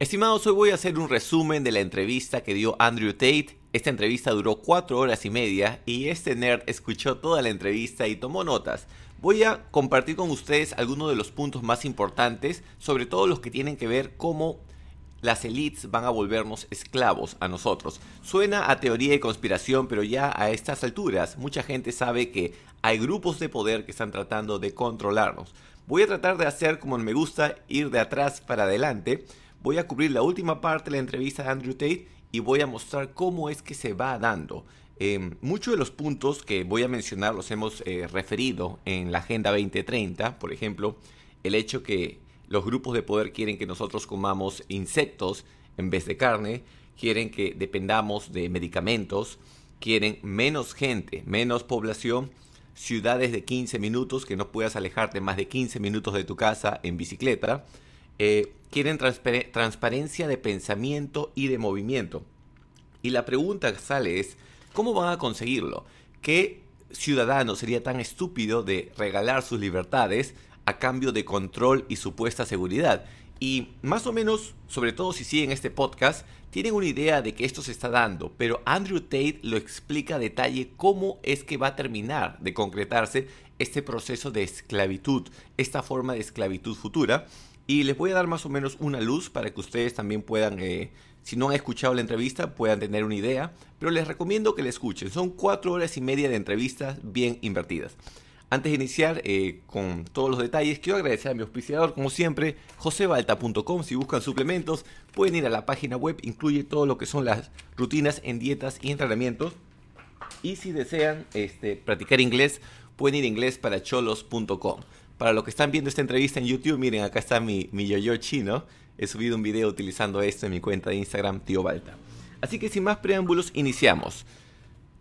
Estimados, hoy voy a hacer un resumen de la entrevista que dio Andrew Tate. Esta entrevista duró cuatro horas y media y este nerd escuchó toda la entrevista y tomó notas. Voy a compartir con ustedes algunos de los puntos más importantes, sobre todo los que tienen que ver cómo las elites van a volvernos esclavos a nosotros. Suena a teoría de conspiración, pero ya a estas alturas mucha gente sabe que hay grupos de poder que están tratando de controlarnos. Voy a tratar de hacer como me gusta, ir de atrás para adelante. Voy a cubrir la última parte de la entrevista de Andrew Tate y voy a mostrar cómo es que se va dando. Eh, muchos de los puntos que voy a mencionar los hemos eh, referido en la Agenda 2030, por ejemplo, el hecho que los grupos de poder quieren que nosotros comamos insectos en vez de carne, quieren que dependamos de medicamentos, quieren menos gente, menos población, ciudades de 15 minutos, que no puedas alejarte más de 15 minutos de tu casa en bicicleta, eh, quieren transparencia de pensamiento y de movimiento. Y la pregunta que sale es, ¿cómo van a conseguirlo? ¿Qué ciudadano sería tan estúpido de regalar sus libertades a cambio de control y supuesta seguridad. Y más o menos, sobre todo si siguen este podcast, tienen una idea de que esto se está dando, pero Andrew Tate lo explica a detalle cómo es que va a terminar de concretarse este proceso de esclavitud, esta forma de esclavitud futura. Y les voy a dar más o menos una luz para que ustedes también puedan, eh, si no han escuchado la entrevista, puedan tener una idea. Pero les recomiendo que la escuchen. Son cuatro horas y media de entrevistas bien invertidas. Antes de iniciar eh, con todos los detalles, quiero agradecer a mi auspiciador, como siempre, josebalta.com. Si buscan suplementos, pueden ir a la página web, incluye todo lo que son las rutinas en dietas y entrenamientos. Y si desean este, practicar inglés, pueden ir a inglesparacholos.com. Para los que están viendo esta entrevista en YouTube, miren, acá está mi, yo-yo chino. He subido un video utilizando esto en mi cuenta de Instagram, Tío Balta. Así que sin más preámbulos, iniciamos.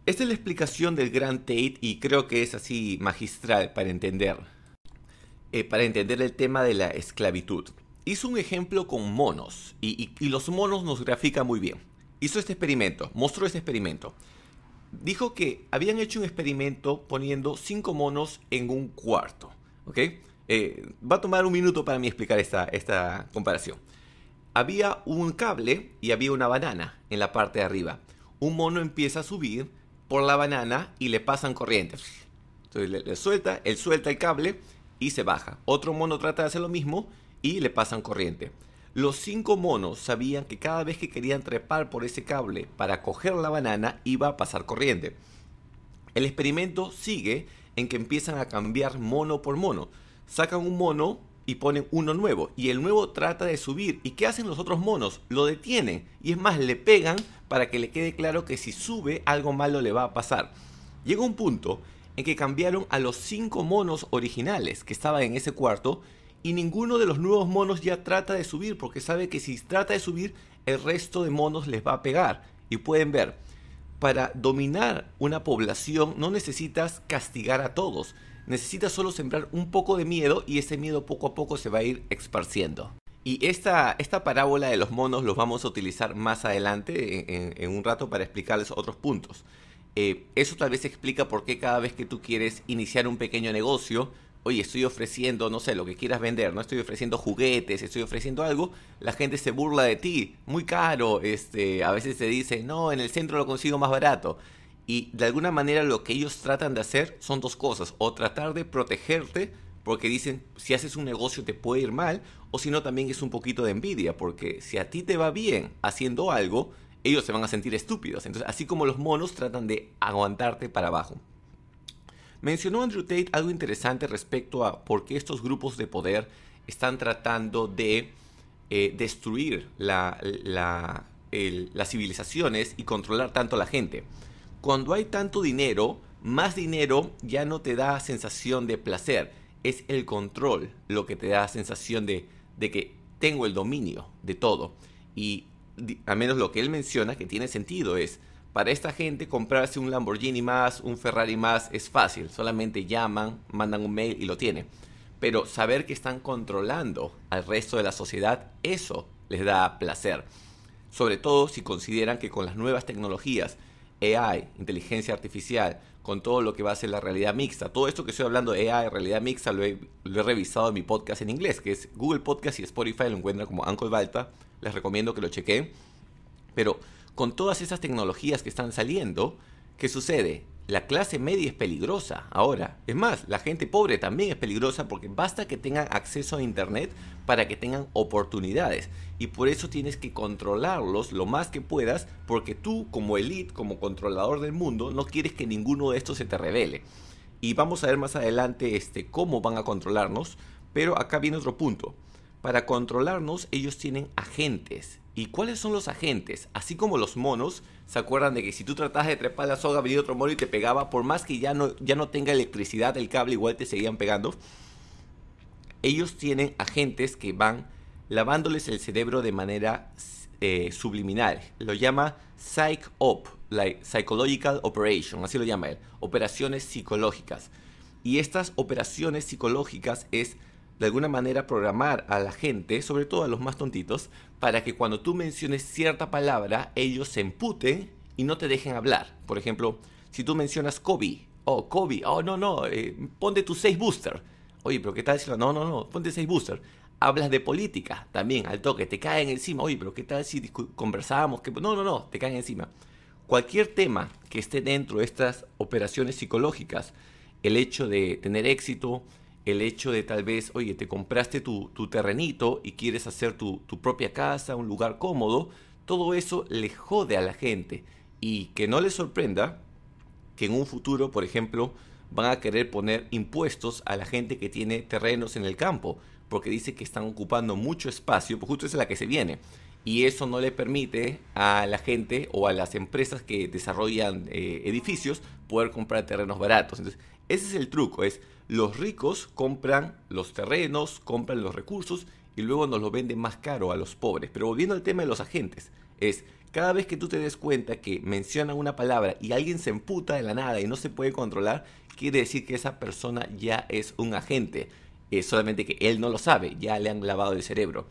Esta es la explicación del gran Tate y creo que es así magistral para entender, eh, para entender el tema de la esclavitud. Hizo un ejemplo con monos y, los monos nos grafican muy bien. Hizo este experimento, mostró este experimento. Dijo que habían hecho un experimento poniendo cinco monos en un cuarto. ¿Ok? Eh, va a tomar un minuto para mí explicar esta, esta comparación. Había un cable y había una banana en la parte de arriba. Un mono empieza a subir por la banana y le pasan corriente. Entonces le, suelta, él suelta el cable y se baja. Otro mono trata de hacer lo mismo y le pasan corriente. Los cinco monos sabían que cada vez que querían trepar por ese cable para coger la banana iba a pasar corriente. El experimento sigue en que empiezan a cambiar mono por mono. Sacan un mono y ponen uno nuevo. Y el nuevo trata de subir. ¿Y qué hacen los otros monos? Lo detienen. Y es más, le pegan para que le quede claro que si sube algo malo le va a pasar. Llega un punto en que cambiaron a los cinco monos originales que estaban en ese cuarto y ninguno de los nuevos monos ya trata de subir porque sabe que si trata de subir el resto de monos les va a pegar. Y pueden ver, para dominar una población no necesitas castigar a todos, necesitas solo sembrar un poco de miedo y ese miedo poco a poco se va a ir esparciendo. Y esta, esta parábola de los monos los vamos a utilizar más adelante en, un rato para explicarles otros puntos. Eh, eso tal vez explica por qué cada vez que tú quieres iniciar un pequeño negocio, oye, estoy ofreciendo, no sé, lo que quieras vender, no estoy ofreciendo juguetes, estoy ofreciendo algo, la gente se burla de ti, muy caro, este, a veces te dice, no, en el centro lo consigo más barato. Y de alguna manera lo que ellos tratan de hacer son dos cosas, o tratar de protegerte, porque dicen, si haces un negocio te puede ir mal, o si no también es un poquito de envidia, porque si a ti te va bien haciendo algo, ellos se van a sentir estúpidos. Entonces, así como los monos tratan de aguantarte para abajo. Mencionó Andrew Tate algo interesante respecto a por qué estos grupos de poder están tratando de eh, destruir la, las civilizaciones y controlar tanto a la gente. Cuando hay tanto dinero, más dinero ya no te da sensación de placer, es el control lo que te da sensación de, de que tengo el dominio de todo. Y al menos lo que él menciona que tiene sentido es, para esta gente comprarse un Lamborghini más, un Ferrari más es fácil, solamente llaman, mandan un mail y lo tienen. Pero saber que están controlando al resto de la sociedad, eso les da placer. Sobre todo si consideran que con las nuevas tecnologías AI, inteligencia artificial, con todo lo que va a ser la realidad mixta. Todo esto que estoy hablando de AI, realidad mixta, lo he, revisado en mi podcast en inglés, que es Google Podcast y Spotify, lo encuentran como Uncle Balta, les recomiendo que lo chequen. Pero con todas esas tecnologías que están saliendo, ¿qué sucede? La clase media es peligrosa ahora. Es más, la gente pobre también es peligrosa porque basta que tengan acceso a Internet para que tengan oportunidades. Y por eso tienes que controlarlos lo más que puedas porque tú como elite, como controlador del mundo, no quieres que ninguno de estos se te revele. Y vamos a ver más adelante este, cómo van a controlarnos. Pero acá viene otro punto. Para controlarnos ellos tienen agentes. ¿Y cuáles son los agentes? Así como los monos, ¿se acuerdan de que si tú tratabas de trepar la soga, venía otro mono y te pegaba, por más que ya no, ya no tenga electricidad el cable, igual te seguían pegando? Ellos tienen agentes que van lavándoles el cerebro de manera eh, subliminal. Lo llama Psych Op, like Psychological Operation, así lo llama él, operaciones psicológicas. Y estas operaciones psicológicas es de alguna manera programar a la gente, sobre todo a los más tontitos, para que cuando tú menciones cierta palabra, ellos se emputen y no te dejen hablar. Por ejemplo, si tú mencionas Kobe, oh, Kobe, oh, no, no, eh, ponte tu 6 booster. Oye, pero ¿qué tal si no, no, no, ponte 6 booster. Hablas de política, también, al toque, te caen encima. Oye, pero ¿qué tal si conversábamos? No, no, no, te caen encima. Cualquier tema que esté dentro de estas operaciones psicológicas, el hecho de tener éxito, el hecho de tal vez, oye, te compraste tu, terrenito y quieres hacer tu, tu, propia casa, un lugar cómodo, todo eso le jode a la gente. Y que no les sorprenda que en un futuro, por ejemplo, van a querer poner impuestos a la gente que tiene terrenos en el campo, porque dice que están ocupando mucho espacio, pues justo es la que se viene. Y eso no le permite a la gente o a las empresas que desarrollan eh, edificios poder comprar terrenos baratos. Entonces, ese es el truco, es los ricos compran los terrenos, compran los recursos y luego nos lo venden más caro a los pobres. Pero volviendo al tema de los agentes, es cada vez que tú te des cuenta que mencionan una palabra y alguien se emputa de la nada y no se puede controlar, quiere decir que esa persona ya es un agente. Es solamente que él no lo sabe, ya le han lavado el cerebro.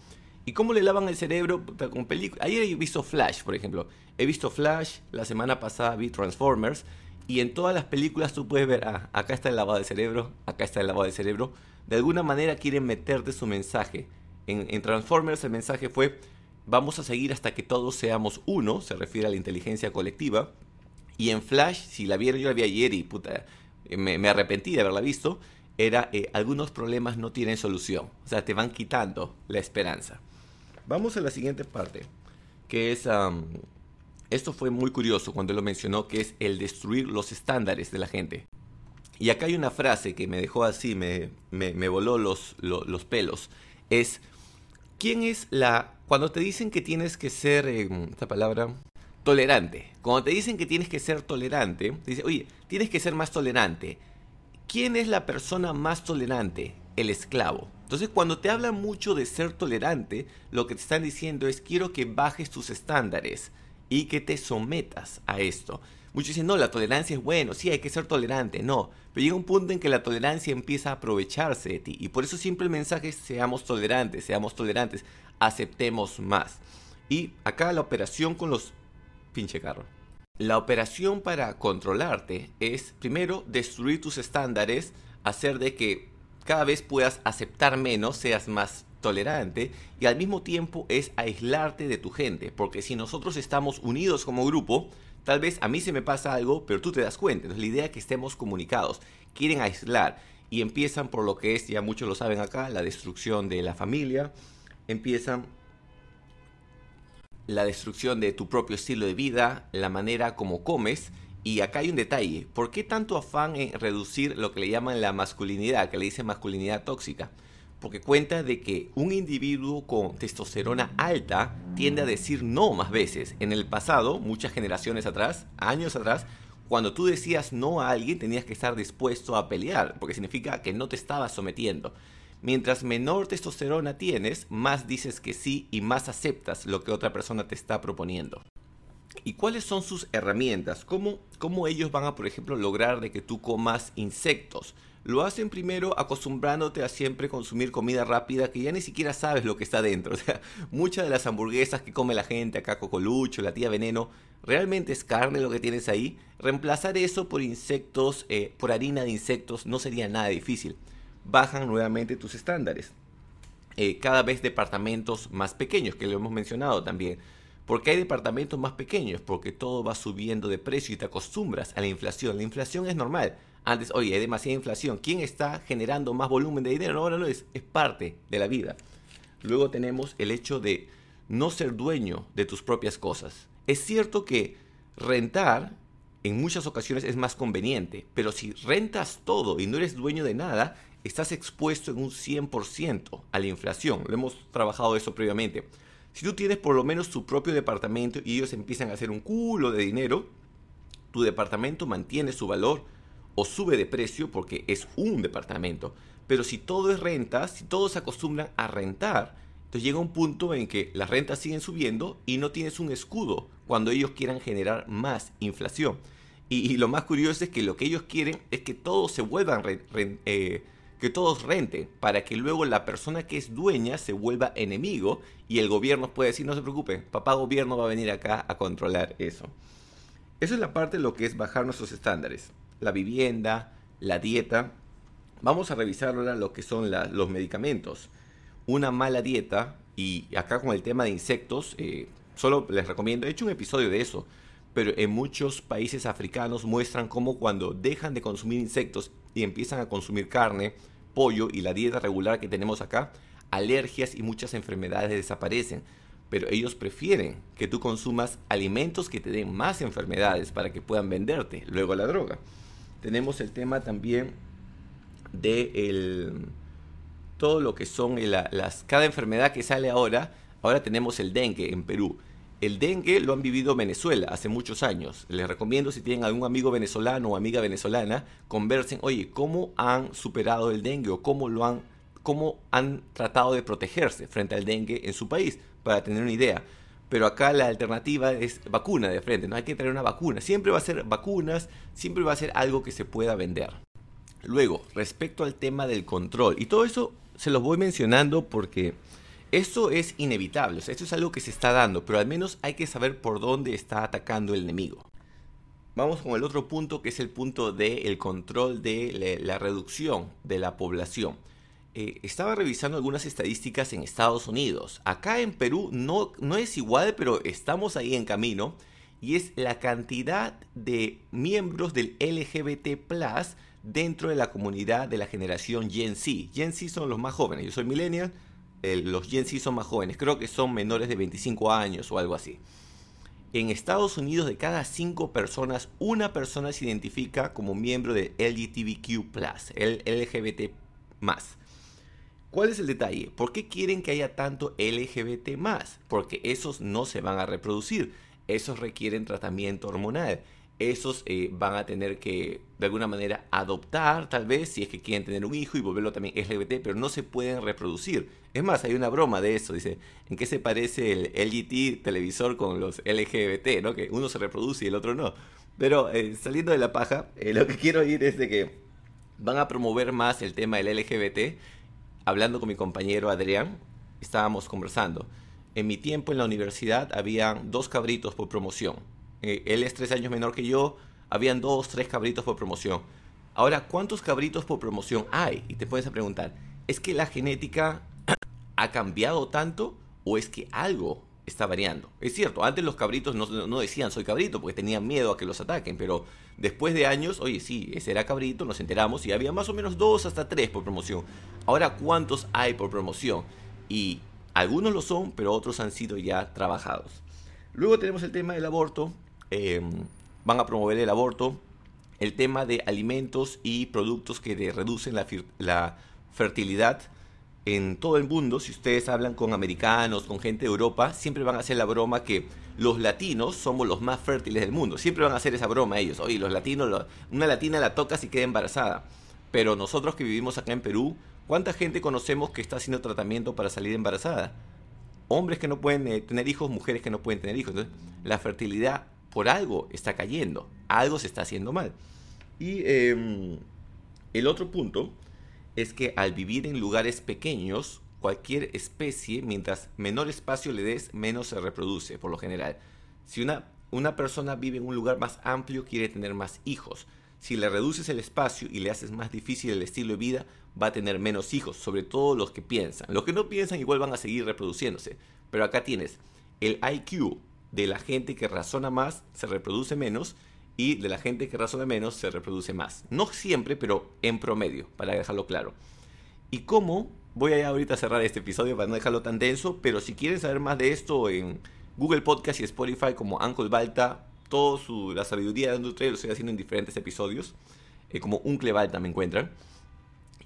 ¿Y cómo le lavan el cerebro? Con películas. Ayer he visto Flash, por ejemplo. He visto Flash, la semana pasada vi Transformers y en todas las películas tú puedes ver, ah, acá está el lavado de cerebro, acá está el lavado de cerebro. De alguna manera quieren meterte su mensaje. En, Transformers el mensaje fue, vamos a seguir hasta que todos seamos uno, se refiere a la inteligencia colectiva. Y en Flash, si la vieron, yo la vi ayer y puta, me, arrepentí de haberla visto, era eh, algunos problemas no tienen solución. O sea, te van quitando la esperanza. Vamos a la siguiente parte, que es... Esto fue muy curioso cuando lo mencionó, que es el destruir los estándares de la gente. Y acá hay una frase que me dejó así, me, me, voló los, los, pelos. Es, ¿quién es la... Cuando te dicen que tienes que ser, eh, esta palabra, tolerante. Cuando te dicen que tienes que ser tolerante, dice, oye, tienes que ser más tolerante. ¿Quién es la persona más tolerante? El esclavo. Entonces, cuando te hablan mucho de ser tolerante, lo que te están diciendo es, quiero que bajes tus estándares y que te sometas a esto. Muchos dicen, no, la tolerancia es bueno, sí, hay que ser tolerante, no, pero llega un punto en que la tolerancia empieza a aprovecharse de ti y por eso siempre el mensaje es seamos tolerantes, seamos tolerantes, aceptemos más. Y acá la operación con los pinche carro. La operación para controlarte es primero destruir tus estándares, hacer de que cada vez puedas aceptar menos, seas más tolerante y al mismo tiempo es aislarte de tu gente, porque si nosotros estamos unidos como grupo, tal vez a mí se me pasa algo, pero tú te das cuenta. Entonces la idea es que estemos comunicados, quieren aislar y empiezan por lo que es, ya muchos lo saben acá, la destrucción de la familia, empiezan la destrucción de tu propio estilo de vida, la manera como comes, y acá hay un detalle, ¿por qué tanto afán en reducir lo que le llaman la masculinidad, que le dicen masculinidad tóxica? Porque cuenta de que un individuo con testosterona alta tiende a decir no más veces. En el pasado, muchas generaciones atrás, años atrás, cuando tú decías no a alguien tenías que estar dispuesto a pelear, porque significa que no te estabas sometiendo. Mientras menor testosterona tienes, más dices que sí y más aceptas lo que otra persona te está proponiendo. ¿Y cuáles son sus herramientas? ¿Cómo, cómo ellos van a, por ejemplo, lograr de que tú comas insectos? Lo hacen primero acostumbrándote a siempre consumir comida rápida que ya ni siquiera sabes lo que está dentro. O sea, muchas de las hamburguesas que come la gente, acá Cocolucho, la tía Veneno, realmente es carne lo que tienes ahí. Reemplazar eso por insectos, eh, por harina de insectos, no sería nada difícil. Bajan nuevamente tus estándares. eh, cada vez departamentos más pequeños, que lo hemos mencionado también. ¿Por qué hay departamentos más pequeños? Porque todo va subiendo de precio y te acostumbras a la inflación. La inflación es normal. Antes, oye, hay demasiada inflación. ¿Quién está generando más volumen de dinero? ahora no es. Es parte de la vida. Luego tenemos el hecho de no ser dueño de tus propias cosas. Es cierto que rentar en muchas ocasiones es más conveniente, pero si rentas todo y no eres dueño de nada, estás expuesto en un 100% a la inflación. Lo hemos trabajado eso previamente. Si tú tienes por lo menos tu propio departamento y ellos empiezan a hacer un culo de dinero, tu departamento mantiene su valor o sube de precio porque es un departamento. Pero si todo es renta, si todos se acostumbran a rentar, entonces llega un punto en que las rentas siguen subiendo y no tienes un escudo cuando ellos quieran generar más inflación. Y, lo más curioso es que lo que ellos quieren es que todos se vuelvan, eh, que todos renten, para que luego la persona que es dueña se vuelva enemigo y el gobierno puede decir, no se preocupe, papá gobierno va a venir acá a controlar eso. Eso es la parte de lo que es bajar nuestros estándares. La vivienda, la dieta. Vamos a revisar ahora lo que son los medicamentos. Una mala dieta, y acá con el tema de insectos, eh, solo les recomiendo, he hecho un episodio de eso, pero en muchos países africanos muestran cómo cuando dejan de consumir insectos y empiezan a consumir carne, pollo y la dieta regular que tenemos acá, alergias y muchas enfermedades desaparecen. Pero ellos prefieren que tú consumas alimentos que te den más enfermedades para que puedan venderte luego la droga. Tenemos el tema también de todo lo que son las, cada enfermedad que sale ahora. Ahora tenemos el dengue en Perú. El dengue lo han vivido Venezuela hace muchos años. Les recomiendo si tienen algún amigo venezolano o amiga venezolana, conversen, oye, ¿cómo han superado el dengue o cómo lo han cómo han tratado de protegerse frente al dengue en su país para tener una idea. Pero acá la alternativa es vacuna de frente, no hay que tener una vacuna. Siempre va a ser vacunas, siempre va a ser algo que se pueda vender. Luego, respecto al tema del control, y todo eso se los voy mencionando porque esto es inevitable, esto es algo que se está dando, pero al menos hay que saber por dónde está atacando el enemigo. Vamos con el otro punto que es el punto del control de la reducción de la población. Eh, estaba revisando algunas estadísticas en Estados Unidos. Acá en Perú no, no es igual, pero estamos ahí en camino. Y es la cantidad de miembros del LGBT Plus dentro de la comunidad de la generación Gen Z. Gen Z son los más jóvenes. Yo soy millennial, los Gen Z son más jóvenes, creo que son menores de 25 años o algo así. En Estados Unidos, de cada 5 personas, una persona se identifica como miembro de LGBTQ, el LGBT. ¿Cuál es el detalle? ¿Por qué quieren que haya tanto LGBT? Porque esos no se van a reproducir. Esos requieren tratamiento hormonal esos eh, van a tener que de alguna manera adoptar tal vez si es que quieren tener un hijo y volverlo también LGBT, pero no se pueden reproducir. Es más, hay una broma de eso, dice, ¿en qué se parece el LGT televisor con los LGBT? ¿no? Que uno se reproduce y el otro no. Pero eh, saliendo de la paja, eh, lo que quiero ir es de que van a promover más el tema del LGBT. Hablando con mi compañero Adrián, estábamos conversando. En mi tiempo en la universidad habían dos cabritos por promoción eh, él es tres años menor que yo, habían dos, tres cabritos por promoción. Ahora, ¿cuántos cabritos por promoción hay? Y te puedes preguntar, ¿es que la genética ha cambiado tanto o es que algo está variando? Es cierto, antes los cabritos no, no, decían soy cabrito porque tenían miedo a que los ataquen, pero después de años, oye, sí, ese era cabrito, nos enteramos y había más o menos dos hasta tres por promoción. Ahora, ¿cuántos hay por promoción? Y algunos lo son, pero otros han sido ya trabajados. Luego tenemos el tema del aborto, Em, van a promover el aborto, el tema de alimentos y productos que reducen la, la, fertilidad en todo el mundo. Si ustedes hablan con americanos, con gente de Europa, siempre van a hacer la broma que los latinos somos los más fértiles del mundo. Siempre van a hacer esa broma ellos. Oye, los latinos, una latina la toca si queda embarazada. Pero nosotros que vivimos acá en Perú, ¿cuánta gente conocemos que está haciendo tratamiento para salir embarazada? Hombres que no pueden eh, tener hijos, mujeres que no pueden tener hijos. Entonces, la fertilidad por algo está cayendo, algo se está haciendo mal. Y em, el otro punto es que al vivir en lugares pequeños, cualquier especie, mientras menor espacio le des, menos se reproduce, por lo general. Si una, una persona vive en un lugar más amplio, quiere tener más hijos. Si le reduces el espacio y le haces más difícil el estilo de vida, va a tener menos hijos, sobre todo los que piensan. Los que no piensan igual van a seguir reproduciéndose. Pero acá tienes el IQ de la gente que razona más se reproduce menos y de la gente que razona menos se reproduce más. No siempre, pero en promedio, para dejarlo claro. ¿Y cómo? Voy a ahorita cerrar este episodio para no dejarlo tan denso, pero si quieren saber más de esto en Google Podcast y Spotify como Uncle Balta, toda la sabiduría de Andrew lo estoy haciendo en diferentes episodios, eh, como Uncle Balta me encuentran.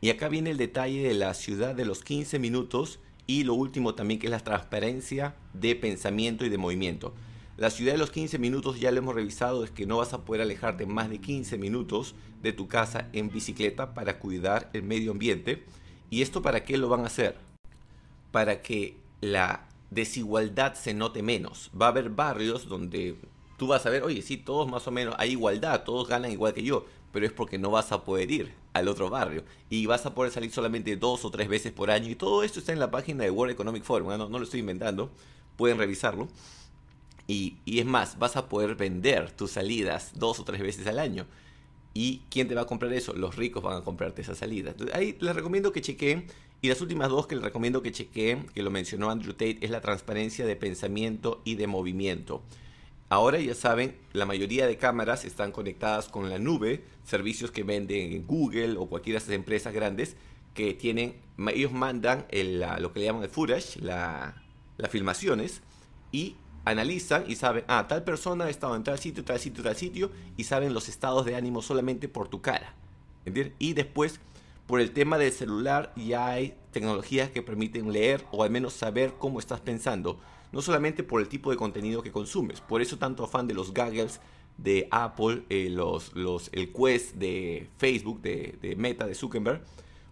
Y acá viene el detalle de la ciudad de los 15 minutos y lo último también que es la transparencia de pensamiento y de movimiento. La ciudad de los 15 minutos ya lo hemos revisado, es que no vas a poder alejarte más de 15 minutos de tu casa en bicicleta para cuidar el medio ambiente. ¿Y esto para qué lo van a hacer? Para que la desigualdad se note menos. Va a haber barrios donde tú vas a ver, oye, sí, todos más o menos, hay igualdad, todos ganan igual que yo, pero es porque no vas a poder ir al otro barrio y vas a poder salir solamente dos o tres veces por año y todo esto está en la página de World Economic Forum, no, no lo estoy inventando, pueden revisarlo. Y, es más, vas a poder vender tus salidas dos o tres veces al año. ¿Y quién te va a comprar eso? Los ricos van a comprarte esas salidas. ahí les recomiendo que chequeen. Y las últimas dos que les recomiendo que chequeen, que lo mencionó Andrew Tate, es la transparencia de pensamiento y de movimiento. Ahora ya saben, la mayoría de cámaras están conectadas con la nube, servicios que venden Google o cualquiera de esas empresas grandes que tienen, ellos mandan lo que le llaman el footage, las filmaciones, y analizan y saben, ah, tal persona ha estado en tal sitio, tal sitio, tal sitio, y saben los estados de ánimo solamente por tu cara. Y después, por el tema del celular, ya hay tecnologías que permiten leer o al menos saber cómo estás pensando no solamente por el tipo de contenido que consumes, por eso tanto afán de los gaggles de Apple, eh, los, los, el Quest de Facebook, de, de Meta, de Zuckerberg,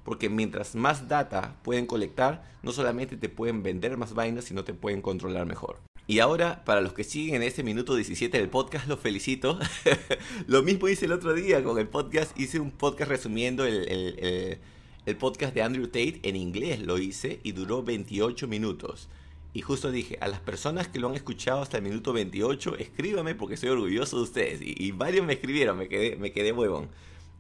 porque mientras más data pueden colectar, no solamente te pueden vender más vainas, sino te pueden controlar mejor. Y ahora, para los que siguen en este minuto 17 del podcast, los felicito. Lo mismo hice el otro día con el podcast. Hice un podcast resumiendo el, el, podcast de Andrew Tate en inglés. Lo hice y duró 28 minutos. Y justo dije, a las personas que lo han escuchado hasta el minuto 28, escríbame porque estoy orgulloso de ustedes. Y, varios me escribieron, me quedé, me quedé huevón.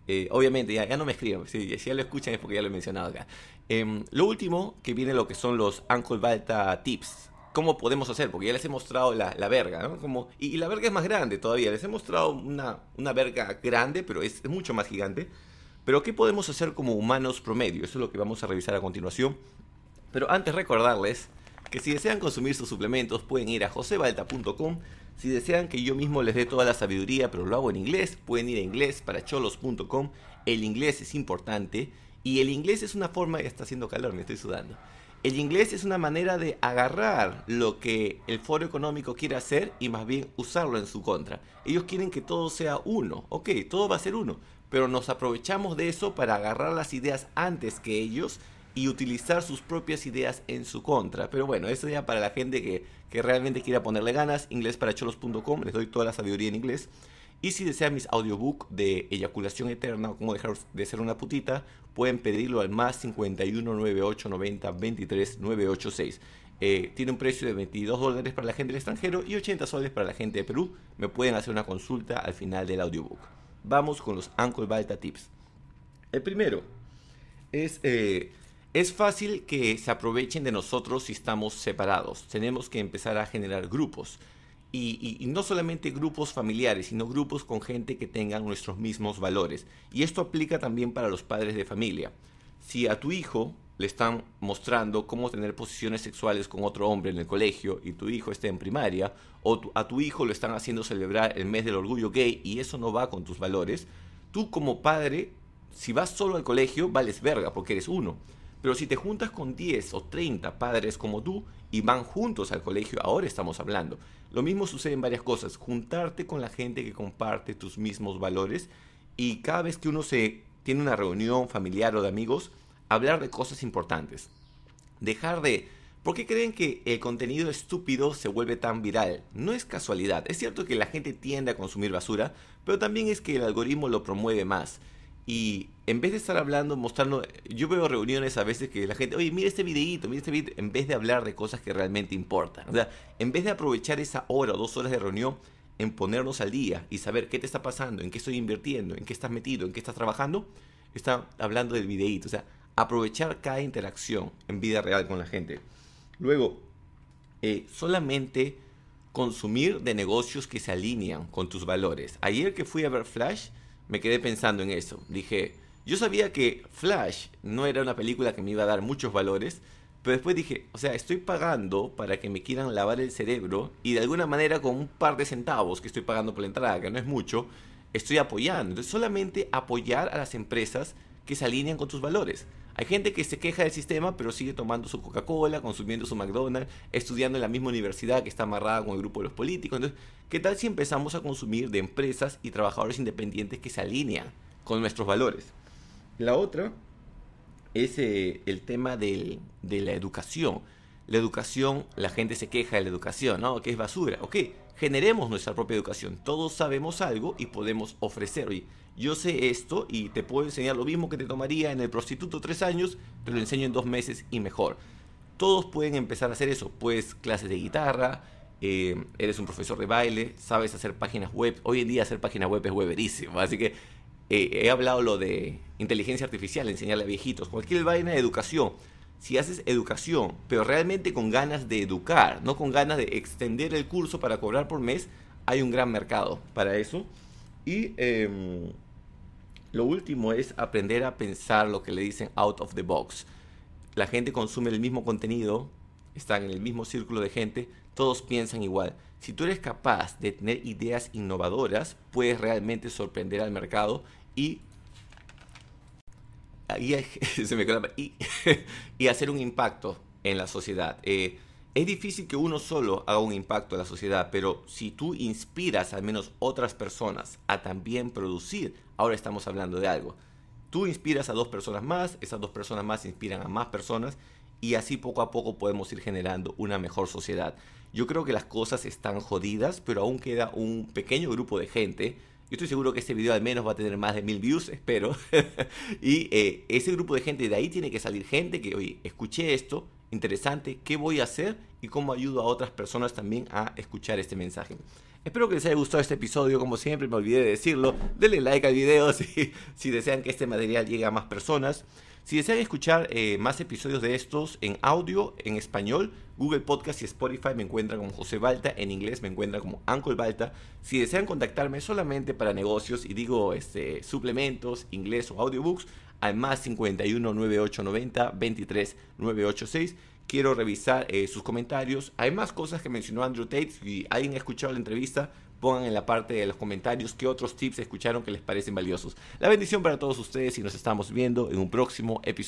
Eh, obviamente, ya, no me escriban, si, ya lo escuchan es porque ya lo he mencionado acá. Em, lo último que viene lo que son los Uncle Balta Tips. ¿Cómo podemos hacer? Porque ya les he mostrado la, la verga, ¿no? Como, y, la verga es más grande todavía. Les he mostrado una, una verga grande, pero es, es mucho más gigante. Pero ¿qué podemos hacer como humanos promedio? Eso es lo que vamos a revisar a continuación. Pero antes recordarles que si desean consumir sus suplementos pueden ir a josebalta.com. Si desean que yo mismo les dé toda la sabiduría, pero lo hago en inglés, pueden ir a inglés para cholos.com. El inglés es importante y el inglés es una forma, está haciendo calor, me estoy sudando. El inglés es una manera de agarrar lo que el foro económico quiere hacer y más bien usarlo en su contra. Ellos quieren que todo sea uno, ok, todo va a ser uno, pero nos aprovechamos de eso para agarrar las ideas antes que ellos y utilizar sus propias ideas en su contra. Pero bueno, eso ya para la gente que, realmente quiera ponerle ganas, inglesparacholos.com, les doy toda la sabiduría en inglés. Y si desean mis audiobook de eyaculación eterna o cómo dejar de ser una putita, pueden pedirlo al más 51 98 90 23 986. tiene un precio de 22 dólares para la gente del extranjero y 80 soles para la gente de Perú. Me pueden hacer una consulta al final del audiobook. Vamos con los Uncle Balta Tips. El primero es eh, es fácil que se aprovechen de nosotros si estamos separados. Tenemos que empezar a generar grupos. Y, no solamente grupos familiares, sino grupos con gente que tengan nuestros mismos valores. Y esto aplica también para los padres de familia. Si a tu hijo le están mostrando cómo tener posiciones sexuales con otro hombre en el colegio y tu hijo está en primaria, o a tu hijo lo están haciendo celebrar el mes del orgullo gay y eso no va con tus valores, tú como padre, si vas solo al colegio, vales verga porque eres uno. Pero si te juntas con 10 o 30 padres como tú y van juntos al colegio, ahora estamos hablando. Lo mismo sucede en varias cosas. Juntarte con la gente que comparte tus mismos valores y cada vez que uno se tiene una reunión familiar o de amigos, hablar de cosas importantes. Dejar de... ¿Por qué creen que el contenido estúpido se vuelve tan viral? No es casualidad. Es cierto que la gente tiende a consumir basura, pero también es que el algoritmo lo promueve más. Y en vez de estar hablando, mostrando, yo veo reuniones a veces que la gente, oye, mira este videito, mira este video, en vez de hablar de cosas que realmente importan. O sea, en vez de aprovechar esa hora o dos horas de reunión, en ponernos al día y saber qué te está pasando, en qué estoy invirtiendo, en qué estás metido, en qué estás trabajando, está hablando del videíto. O sea, aprovechar cada interacción en vida real con la gente. Luego, eh, solamente consumir de negocios que se alinean con tus valores. Ayer que fui a ver Flash, me quedé pensando en eso. Dije, yo sabía que Flash no era una película que me iba a dar muchos valores, pero después dije, o sea, estoy pagando para que me quieran lavar el cerebro y de alguna manera con un par de centavos que estoy pagando por la entrada, que no es mucho, estoy apoyando. Entonces solamente apoyar a las empresas que se alinean con tus valores. Hay gente que se queja del sistema, pero sigue tomando su Coca-Cola, consumiendo su McDonald's, estudiando en la misma universidad que está amarrada con el grupo de los políticos. Entonces, ¿qué tal si empezamos a consumir de empresas y trabajadores independientes que se alinean con nuestros valores? La otra es eh, el tema de la educación. La educación, la gente se queja de la educación, ¿no? Que es basura. Ok, generemos nuestra propia educación. Todos sabemos algo y podemos ofrecer. Oye, yo sé esto y te puedo enseñar lo mismo que te tomaría en el prostituto tres años, te lo enseño en dos meses y mejor. Todos pueden empezar a hacer eso. Pues clases de guitarra, eh, eres un profesor de baile, sabes hacer páginas web. Hoy en día hacer páginas web es weberísimo. Así que eh, he hablado lo de inteligencia artificial, enseñarle a viejitos, cualquier vaina de educación. Si haces educación, pero realmente con ganas de educar, no con ganas de extender el curso para cobrar por mes, hay un gran mercado para eso. Y em, lo último es aprender a pensar lo que le dicen out of the box. La gente consume el mismo contenido, están en el mismo círculo de gente, todos piensan igual. Si tú eres capaz de tener ideas innovadoras, puedes realmente sorprender al mercado y, hacer un impacto en la sociedad. Eh, es difícil que uno solo haga un impacto en la sociedad, pero si tú inspiras al menos otras personas a también producir, ahora estamos hablando de algo. Tú inspiras a dos personas más, esas dos personas más inspiran a más personas y así poco a poco podemos ir generando una mejor sociedad. Yo creo que las cosas están jodidas, pero aún queda un pequeño grupo de gente. Yo estoy seguro que este video al menos va a tener más de mil views, espero. y eh, ese grupo de gente, de ahí tiene que salir gente que, oye, escuché esto, interesante, ¿qué voy a hacer? Y cómo ayudo a otras personas también a escuchar este mensaje. Espero que les haya gustado este episodio, como siempre me olvidé de decirlo. Denle like al video si, si desean que este material llegue a más personas. Si desean escuchar eh, más episodios de estos en audio, en español, Google Podcast y Spotify me encuentran como José Balta, en inglés me encuentran como Uncle Balta. Si desean contactarme solamente para negocios y digo este, suplementos, inglés o audiobooks, al más 51 9890 23 986 quiero revisar eh, sus comentarios. Hay más cosas que mencionó Andrew Tate. Si alguien ha escuchado la entrevista, pongan en la parte de los comentarios qué otros tips escucharon que les parecen valiosos. La bendición para todos ustedes y nos estamos viendo en un próximo episodio.